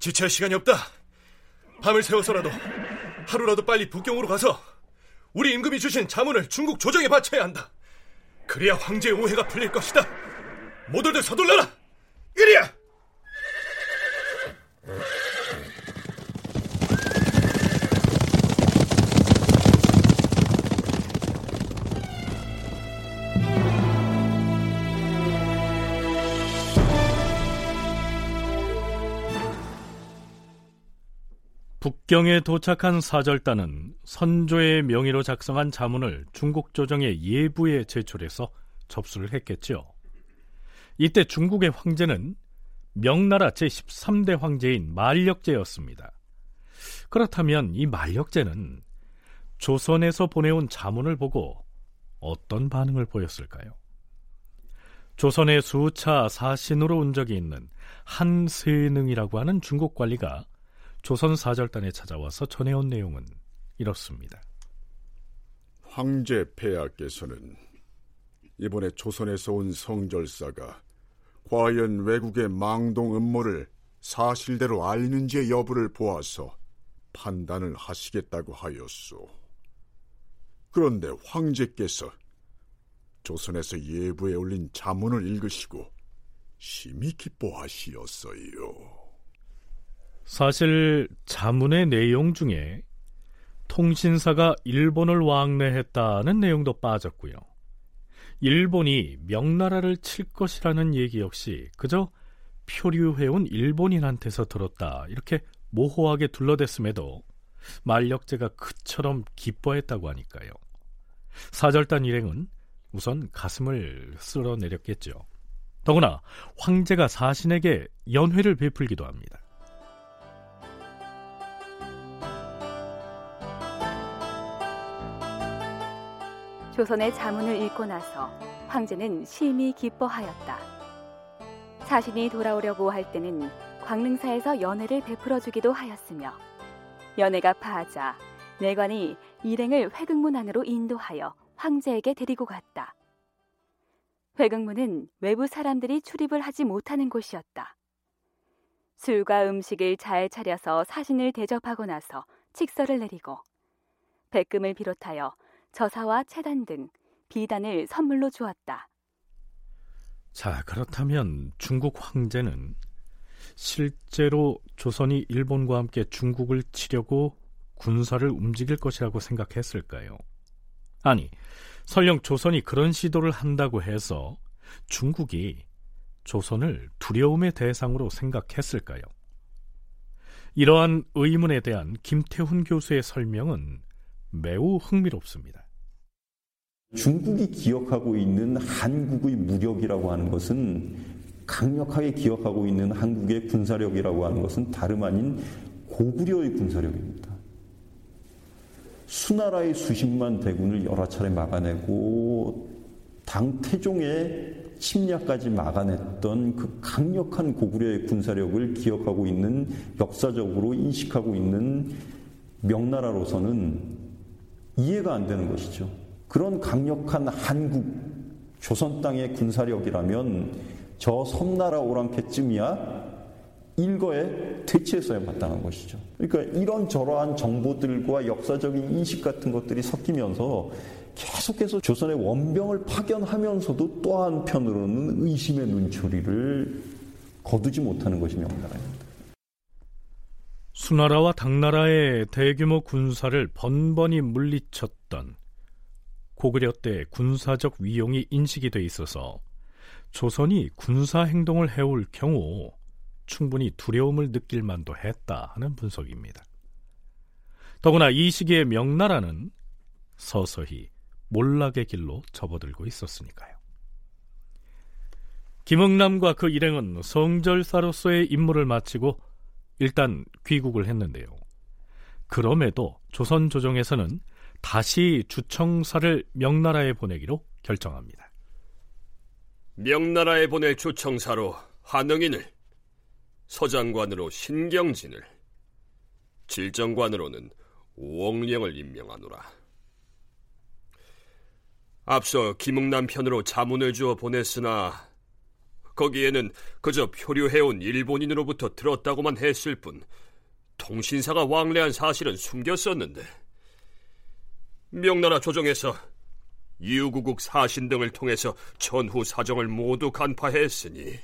지체할 시간이 없다. 밤을 새워서라도 하루라도 빨리 북경으로 가서 우리 임금이 주신 자문을 중국 조정에 바쳐야 한다. 그래야 황제의 오해가 풀릴 것이다. 모두들 서둘러라. 이리야. 북경에 도착한 사절단은 선조의 명의로 작성한 자문을 중국 조정의 예부에 제출해서 접수를 했겠죠. 이때 중국의 황제는 명나라 제13대 황제인 만력제였습니다. 그렇다면 이 만력제는 조선에서 보내온 자문을 보고 어떤 반응을 보였을까요? 조선의 수차 사신으로 온 적이 있는 한세능이라고 하는 중국 관리가 조선 사절단에 찾아와서 전해온 내용은 이렇습니다. 황제 폐하께서는 이번에 조선에서 온 성절사가 과연 외국의 망동 음모를 사실대로 알리는지의 여부를 보아서 판단을 하시겠다고 하였소. 그런데 황제께서 조선에서 예부에 올린 자문을 읽으시고 심히 기뻐하시었어요. 사실 자문의 내용 중에 통신사가 일본을 왕래했다는 내용도 빠졌고요. 일본이 명나라를 칠 것이라는 얘기 역시 그저 표류해온 일본인한테서 들었다 이렇게 모호하게 둘러댔음에도 만력제가 그처럼 기뻐했다고 하니까요. 사절단 일행은 우선 가슴을 쓸어내렸겠죠. 더구나 황제가 사신에게 연회를 베풀기도 합니다. 조선의 자문을 읽고 나서 황제는 심히 기뻐하였다. 자신이 돌아오려고 할 때는 광릉사에서 연회를 베풀어 주기도 하였으며 연회가 파하자 내관이 일행을 회극문 안으로 인도하여 황제에게 데리고 갔다. 회극문은 외부 사람들이 출입을 하지 못하는 곳이었다. 술과 음식을 잘 차려서 사신을 대접하고 나서 칙서를 내리고 백금을 비롯하여 저사와 채단 등 비단을 선물로 주었다. 자, 그렇다면 중국 황제는 실제로 조선이 일본과 함께 중국을 치려고 군사를 움직일 것이라고 생각했을까요? 아니, 설령 조선이 그런 시도를 한다고 해서 중국이 조선을 두려움의 대상으로 생각했을까요? 이러한 의문에 대한 김태훈 교수의 설명은 매우 흥미롭습니다. 중국이 기억하고 있는 한국의 무력이라고 하는 것은 강력하게 기억하고 있는 한국의 군사력이라고 하는 것은 다름 아닌 고구려의 군사력입니다. 수나라의 수십만 대군을 여러 차례 막아내고 당태종의 침략까지 막아냈던 그 강력한 고구려의 군사력을 기억하고 있는 역사적으로 인식하고 있는 명나라로서는 이해가 안 되는 것이죠. 그런 강력한 한국 조선 땅의 군사력이라면 저 섬나라 오랑캐쯤이야 일거에 퇴치했어야 마땅한 것이죠. 그러니까 이런 저러한 정보들과 역사적인 인식 같은 것들이 섞이면서 계속해서 조선의 원병을 파견하면서도 또 한편으로는 의심의 눈초리를 거두지 못하는 것이 명나라입니다. 수나라와 당나라의 대규모 군사를 번번이 물리쳤던 고구려 때 군사적 위용이 인식이 돼 있어서 조선이 군사 행동을 해올 경우 충분히 두려움을 느낄 만도 했다 하는 분석입니다. 더구나 이 시기에 명나라는 서서히 몰락의 길로 접어들고 있었으니까요. 김흥남과 그 일행은 성절사로서의 임무를 마치고 일단 귀국을 했는데요. 그럼에도 조선 조정에서는 다시 주청사를 명나라에 보내기로 결정합니다. 명나라에 보낼 주청사로 한응인을, 서장관으로 신경진을, 질정관으로는 오억령을 임명하노라. 앞서 김흥남 편으로 자문을 주어 보냈으나 거기에는 그저 표류해온 일본인으로부터 들었다고만 했을 뿐 통신사가 왕래한 사실은 숨겼었는데 명나라 조정에서 유구국 사신 등을 통해서 전후 사정을 모두 간파했으니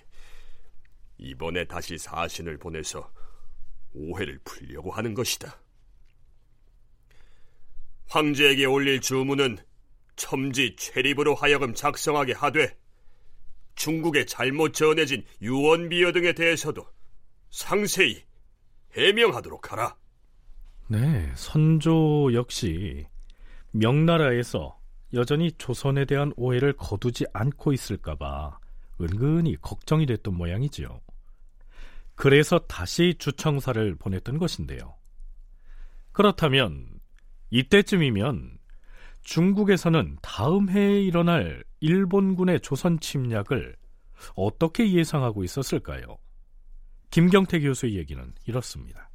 이번에 다시 사신을 보내서 오해를 풀려고 하는 것이다. 황제에게 올릴 주문은 첨지 최립으로 하여금 작성하게 하되 중국에 잘못 전해진 유언비어 등에 대해서도 상세히 해명하도록 하라. 네, 선조 역시 명나라에서 여전히 조선에 대한 오해를 거두지 않고 있을까봐 은근히 걱정이 됐던 모양이지요. 그래서 다시 주청사를 보냈던 것인데요. 그렇다면 이때쯤이면 중국에서는 다음 해에 일어날 일본군의 조선 침략을 어떻게 예상하고 있었을까요? 김경태 교수의 얘기는 이렇습니다.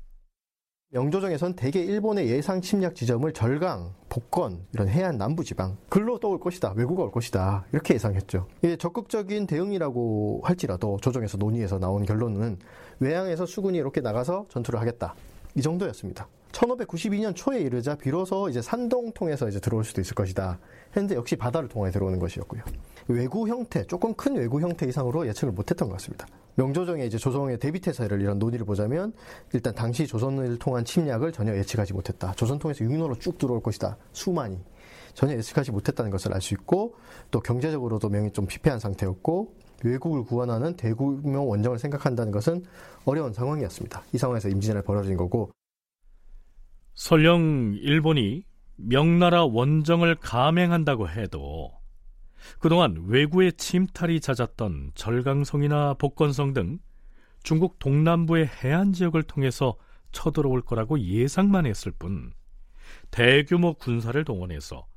명조정에선 대개 일본의 예상 침략 지점을 절강, 복건, 이런 해안 남부 지방, 글로 떠올 것이다, 외구가 올 것이다, 이렇게 예상했죠. 이게 적극적인 대응이라고 할지라도 조정에서 논의해서 나온 결론은 외항에서 수군이 이렇게 나가서 전투를 하겠다. 이 정도였습니다. 1592년 초에 이르자 비로소 이제 산동 통해서 이제 들어올 수도 있을 것이다. 현재 역시 바다를 통해 들어오는 것이었고요. 외구 형태, 조금 큰 외구 형태 이상으로 예측을 못했던 것 같습니다. 명조정의 이제 조선의 대비태세를 이런 논의를 보자면 일단 당시 조선을 통한 침략을 전혀 예측하지 못했다. 조선 통해서 육로로 쭉 들어올 것이다. 수만이 전혀 예측하지 못했다는 것을 알 수 있고 또 경제적으로도 명이 좀 피폐한 상태였고 외국을 구원하는 대규모 원정을 생각한다는 것은 어려운 상황이었습니다. 이 상황에서 임진왜란 벌어진 거고 설령 일본이 명나라 원정을 감행한다고 해도 그동안 외구의 침탈이 잦았던 절강성이나 복건성 등 중국 동남부의 해안 지역을 통해서 쳐들어올 거라고 예상만 했을 뿐 대규모 군사를 동원해서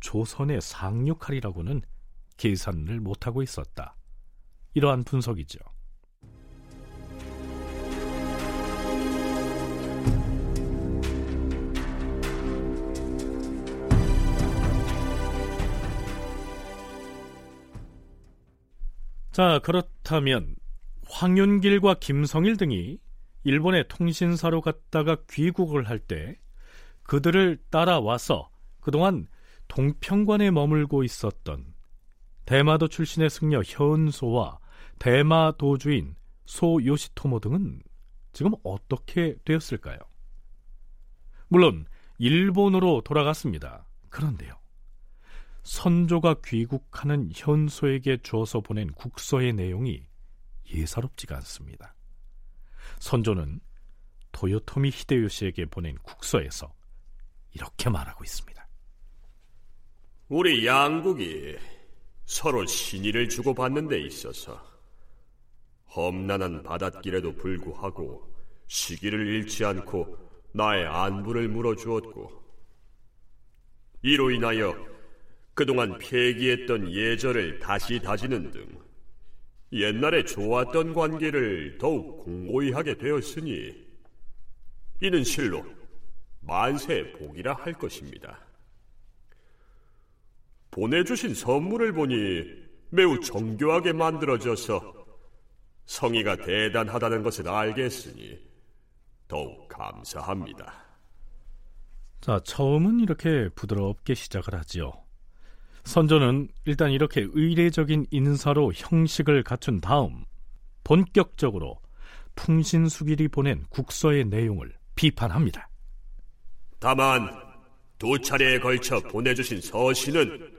조선에 상륙하리라고는 계산을 못하고 있었다. 이러한 분석이죠. 자, 그렇다면 황윤길과 김성일 등이 일본의 통신사로 갔다가 귀국을 할 때 그들을 따라와서 그동안 동평관에 머물고 있었던 대마도 출신의 승려 현소와 대마도주인 소요시토모 등은 지금 어떻게 되었을까요? 물론 일본으로 돌아갔습니다. 그런데요. 선조가 귀국하는 현소에게 주어서 보낸 국서의 내용이 예사롭지가 않습니다. 선조는 도요토미 히데요시에게 보낸 국서에서 이렇게 말하고 있습니다. 우리 양국이 서로 신의를 주고받는 데 있어서 험난한 바닷길에도 불구하고 시기를 잃지 않고 나의 안부를 물어주었고 이로 인하여 그동안 폐기했던 예절을 다시 다지는 등 옛날에 좋았던 관계를 더욱 공고히 하게 되었으니 이는 실로 만세의 복이라 할 것입니다. 보내주신 선물을 보니 매우 정교하게 만들어져서 성의가 대단하다는 것을 알겠으니 더욱 감사합니다. 자, 처음은 이렇게 부드럽게 시작을 하지요. 선조는 일단 이렇게 의례적인 인사로 형식을 갖춘 다음 본격적으로 풍신수길이 보낸 국서의 내용을 비판합니다. 다만 두 차례에 걸쳐 보내주신 서신은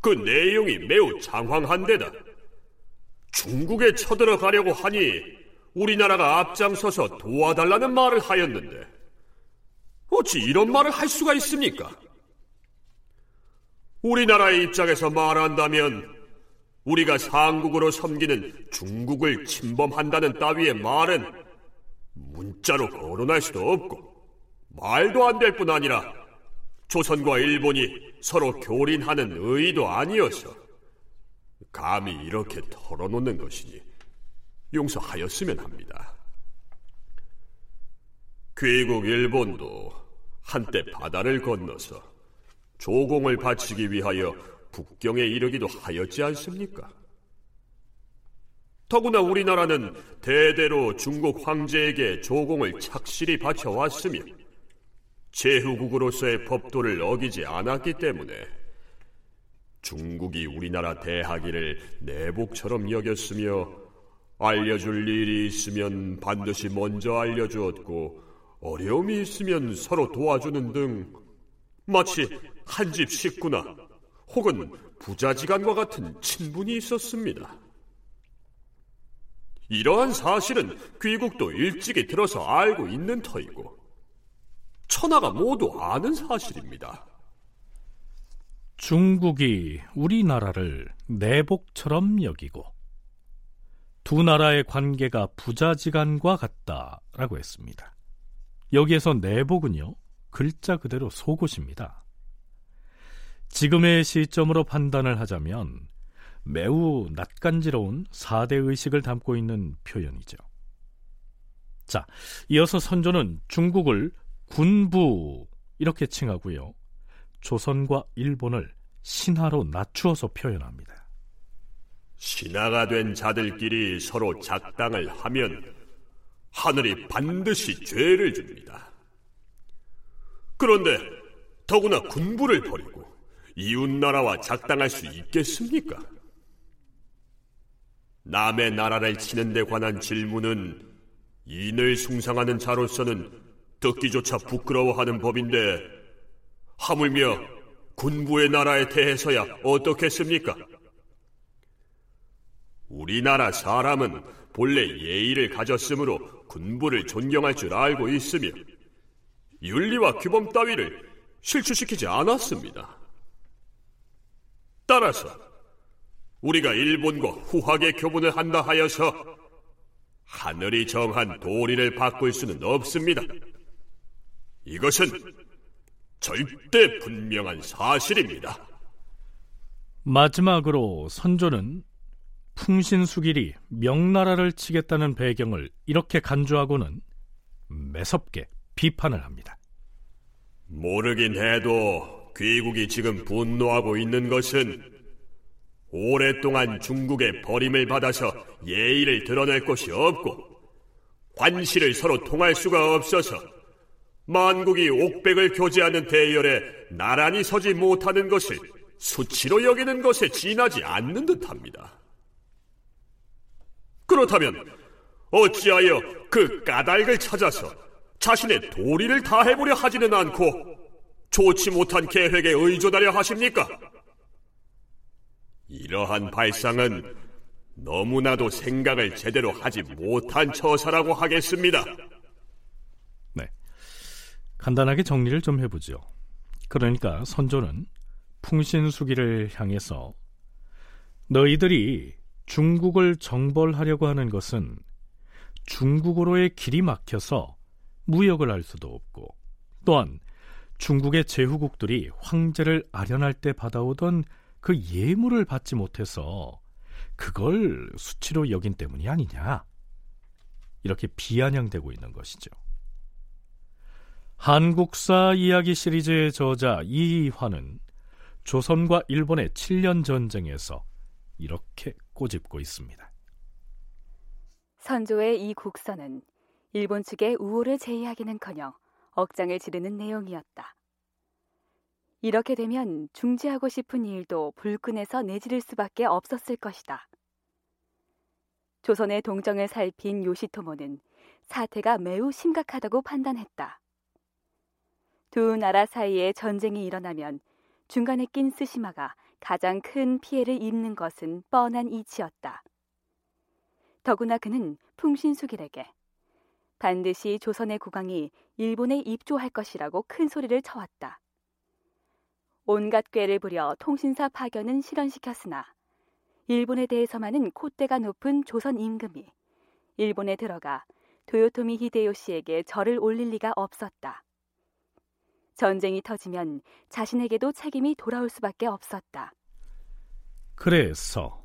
그 내용이 매우 장황한데다 중국에 쳐들어가려고 하니 우리나라가 앞장서서 도와달라는 말을 하였는데 어찌 이런 말을 할 수가 있습니까? 우리나라의 입장에서 말한다면 우리가 상국으로 섬기는 중국을 침범한다는 따위의 말은 문자로 거론할 수도 없고 말도 안 될 뿐 아니라 조선과 일본이 서로 교린하는 의도 아니어서 감히 이렇게 털어놓는 것이니 용서하였으면 합니다. 귀국 일본도 한때 바다를 건너서 조공을 바치기 위하여 북경에 이르기도 하였지 않습니까? 더구나 우리나라는 대대로 중국 황제에게 조공을 착실히 바쳐왔으며 제후국으로서의 법도를 어기지 않았기 때문에 중국이 우리나라 대하기를 내복처럼 여겼으며 알려줄 일이 있으면 반드시 먼저 알려주었고 어려움이 있으면 서로 도와주는 등 마치 한 집 식구나 혹은 부자지간과 같은 친분이 있었습니다. 이러한 사실은 귀국도 일찍이 들어서 알고 있는 터이고 천하가 모두 아는 사실입니다. 중국이 우리나라를 내복처럼 여기고 두 나라의 관계가 부자지간과 같다라고 했습니다. 여기에서 내복은요, 글자 그대로 속옷입니다. 지금의 시점으로 판단을 하자면 매우 낯간지러운 사대 의식을 담고 있는 표현이죠. 자, 이어서 선조는 중국을 군부 이렇게 칭하고요. 조선과 일본을 신하로 낮추어서 표현합니다. 신하가 된 자들끼리 서로 작당을 하면 하늘이 반드시 죄를 줍니다. 그런데 더구나 군부를 버리고 이웃나라와 작당할 수 있겠습니까? 남의 나라를 치는 데 관한 질문은 인을 숭상하는 자로서는 듣기조차 부끄러워하는 법인데 하물며 군부의 나라에 대해서야 어떻겠습니까? 우리나라 사람은 본래 예의를 가졌으므로 군부를 존경할 줄 알고 있으며 윤리와 규범 따위를 실추시키지 않았습니다. 따라서 우리가 일본과 후하게 교분을 한다 하여서 하늘이 정한 도리를 바꿀 수는 없습니다. 이것은 절대 분명한 사실입니다. 마지막으로 선조는 풍신수길이 명나라를 치겠다는 배경을 이렇게 간주하고는 매섭게 비판을 합니다. 모르긴 해도 귀국이 지금 분노하고 있는 것은 오랫동안 중국의 버림을 받아서 예의를 드러낼 곳이 없고 관시를 서로 통할 수가 없어서 만국이 옥백을 교제하는 대열에 나란히 서지 못하는 것을 수치로 여기는 것에 지나지 않는 듯합니다. 그렇다면 어찌하여 그 까닭을 찾아서 자신의 도리를 다해보려 하지는 않고 좋지 못한 계획에 의존하려 하십니까? 이러한 발상은 너무나도 생각을 제대로 하지 못한 처사라고 하겠습니다. 네. 간단하게 정리를 좀 해보죠. 그러니까 선조는 풍신수기를 향해서 너희들이 중국을 정벌하려고 하는 것은 중국으로의 길이 막혀서 무역을 할 수도 없고 또한 중국의 제후국들이 황제를 아련할 때 받아오던 그 예물을 받지 못해서 그걸 수치로 여긴 때문이 아니냐 이렇게 비아냥되고 있는 것이죠. 한국사 이야기 시리즈의 저자 이화는 조선과 일본의 7년 전쟁에서 이렇게 꼬집고 있습니다. 선조의 이 국서는 일본 측의 우호를 제의하기는커녕 억장을 지르는 내용이었다. 이렇게 되면 중지하고 싶은 일도 불끈해서 내지를 수밖에 없었을 것이다. 조선의 동정을 살핀 요시토모는 사태가 매우 심각하다고 판단했다. 두 나라 사이에 전쟁이 일어나면 중간에 낀 스시마가 가장 큰 피해를 입는 것은 뻔한 이치였다. 더구나 그는 풍신수길에게 반드시 조선의 국왕이 일본에 입조할 것이라고 큰 소리를 쳐왔다. 온갖 꾀를 부려 통신사 파견은 실현시켰으나 일본에 대해서만은 콧대가 높은 조선 임금이 일본에 들어가 도요토미 히데요시에게 절을 올릴 리가 없었다. 전쟁이 터지면 자신에게도 책임이 돌아올 수밖에 없었다. 그래서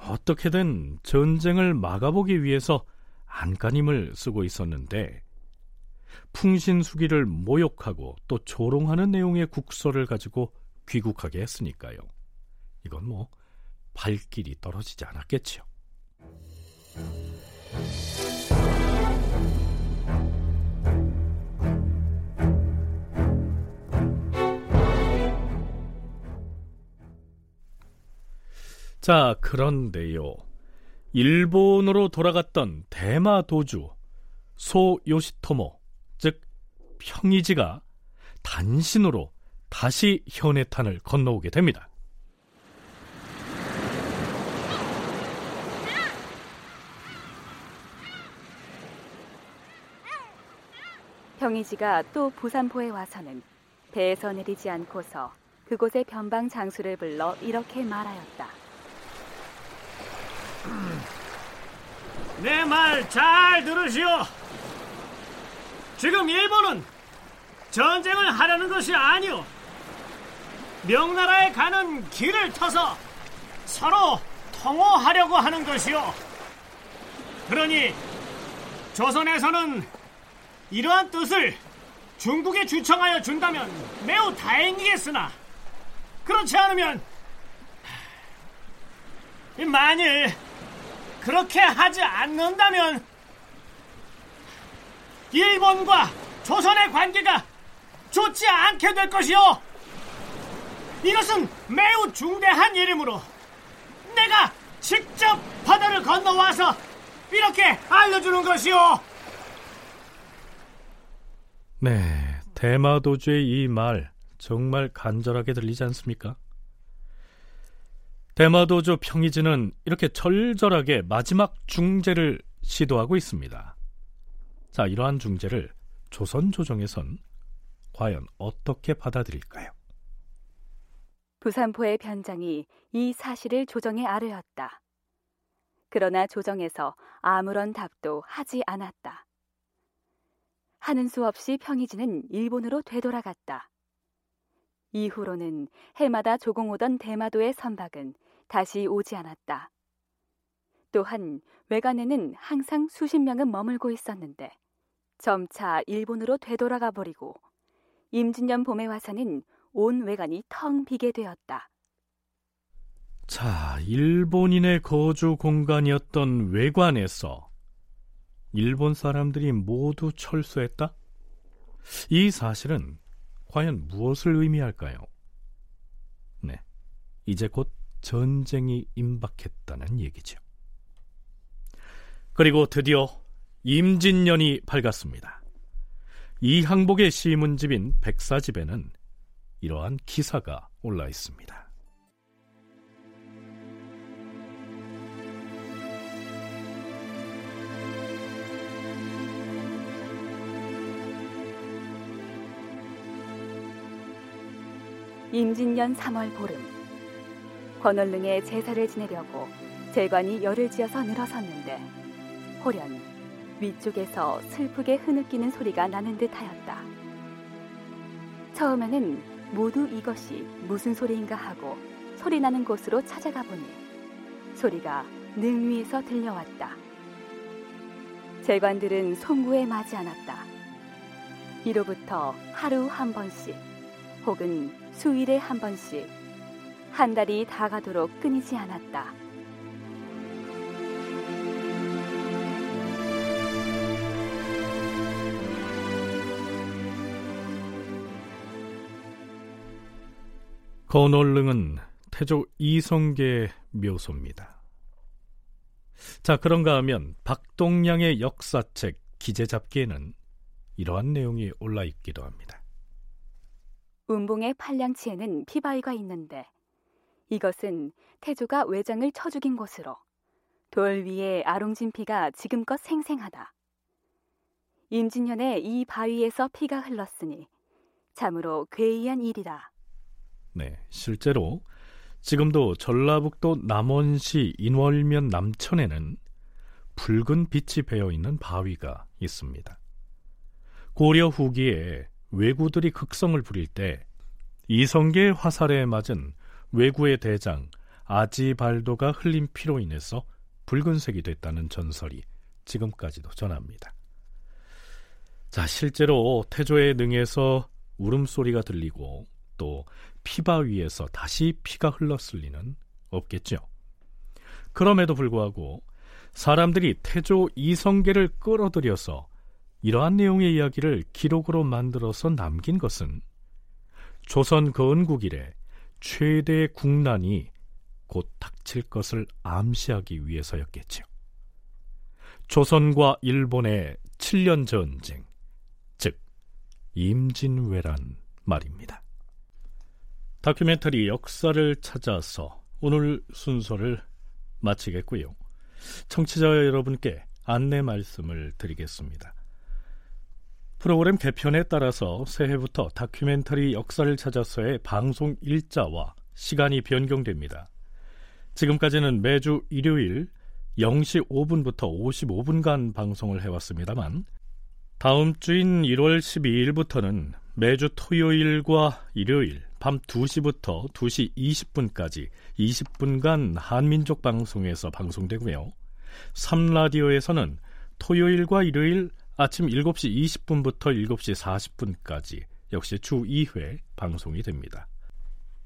어떻게든 전쟁을 막아보기 위해서 안간힘을 쓰고 있었는데 풍신수기를 모욕하고 또 조롱하는 내용의 국서를 가지고 귀국하게 했으니까요. 이건 뭐 발길이 떨어지지 않았겠지요. 자, 그런데요. 일본으로 돌아갔던 대마 도주 소 요시토모, 즉 평이지가 단신으로 다시 현해탄을 건너오게 됩니다. 평이지가 또 부산포에 와서는 배에서 내리지 않고서 그곳의 변방 장수를 불러 이렇게 말하였다. 내 말 잘 들으시오. 지금 일본은 전쟁을 하려는 것이 아니오. 명나라에 가는 길을 터서 서로 통호하려고 하는 것이오. 그러니 조선에서는 이러한 뜻을 중국에 주청하여 준다면 매우 다행이겠으나 그렇지 않으면 만일 그렇게 하지 않는다면 일본과 조선의 관계가 좋지 않게 될 것이요. 이것은 매우 중대한 일이므로 내가 직접 바다를 건너와서 이렇게 알려주는 것이요. 네, 대마도주의 이 말 정말 간절하게 들리지 않습니까? 대마도조 평이지는 이렇게 절절하게 마지막 중재를 시도하고 있습니다. 자, 이러한 중재를 조선 조정에선 과연 어떻게 받아들일까요? 부산포의 변장이 이 사실을 조정에 아뢰었다. 그러나 조정에서 아무런 답도 하지 않았다. 하는 수 없이 평이지는 일본으로 되돌아갔다. 이후로는 해마다 조공 오던 대마도의 선박은 다시 오지 않았다. 또한 외관에는 항상 수십 명은 머물고 있었는데 점차 일본으로 되돌아가 버리고 임진년 봄에 와서는 온 외관이 텅 비게 되었다. 자, 일본인의 거주 공간이었던 외관에서 일본 사람들이 모두 철수했다? 이 사실은 과연 무엇을 의미할까요? 네, 이제 곧 전쟁이 임박했다는 얘기죠. 그리고 드디어 임진년이 밝았습니다. 이 항복의 시문집인 백사집에는 이러한 기사가 올라 있습니다. 임진년 3월 보름 권원릉에 제사를 지내려고 재관이 열을 지어서 늘어섰는데 호련 위쪽에서 슬프게 흐느끼는 소리가 나는 듯하였다. 처음에는 모두 이것이 무슨 소리인가 하고 소리 나는 곳으로 찾아가 보니 소리가 능 위에서 들려왔다. 재관들은 송구에 맞이 않았다. 이로부터 하루 한 번씩 혹은 수일에 한 번씩 한 달이 다 가도록 끊이지 않았다. 건월릉은 태조 이성계의 묘소입니다. 자, 그런가 하면 박동량의 역사책 기재잡기에는 이러한 내용이 올라 있기도 합니다. 운봉의 팔량치에는 피바위가 있는데 이것은 태조가 외장을 쳐 죽인 곳으로 돌 위에 아롱진 피가 지금껏 생생하다. 임진년에 이 바위에서 피가 흘렀으니 참으로 괴이한 일이다. 네, 실제로 지금도 전라북도 남원시 인월면 남천에는 붉은 빛이 배어 있는 바위가 있습니다. 고려 후기에 왜구들이 극성을 부릴 때 이성계의 화살에 맞은 왜구의 대장 아지발도가 흘린 피로 인해서 붉은색이 됐다는 전설이 지금까지도 전합니다. 자, 실제로 태조의 능에서 울음소리가 들리고 또 피바 위에서 다시 피가 흘렀을 리는 없겠죠. 그럼에도 불구하고 사람들이 태조 이성계를 끌어들여서 이러한 내용의 이야기를 기록으로 만들어서 남긴 것은 조선 건국 이래 최대의 국난이 곧 닥칠 것을 암시하기 위해서였겠죠. 조선과 일본의 7년 전쟁, 즉 임진왜란 말입니다. 다큐멘터리 역사를 찾아서 오늘 순서를 마치겠고요. 청취자 여러분께 안내 말씀을 드리겠습니다. 프로그램 개편에 따라서 새해부터 다큐멘터리 역사를 찾아서의 방송 일자와 시간이 변경됩니다. 지금까지는 매주 일요일 0시 5분부터 55분간 방송을 해왔습니다만 다음 주인 1월 12일부터는 매주 토요일과 일요일 밤 2시부터 2시 20분까지 20분간 한민족 방송에서 방송되고요. 3라디오에서는 토요일과 일요일 아침 7시 20분부터 7시 40분까지 역시 주 2회 방송이 됩니다.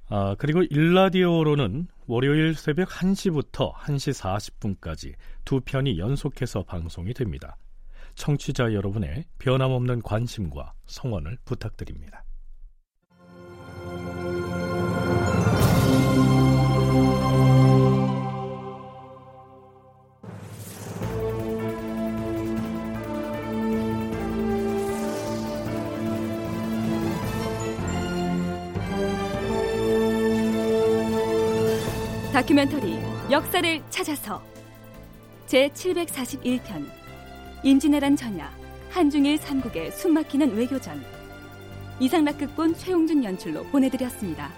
아, 그리고 일라디오로는 월요일 새벽 1시부터 1시 40분까지 두 편이 연속해서 방송이 됩니다. 청취자 여러분의 변함없는 관심과 성원을 부탁드립니다. 다큐멘터리 역사를 찾아서 제 741편 임진왜란 전야 한중일 삼국의 숨막히는 외교전 이상락 극본 최용준 연출로 보내드렸습니다.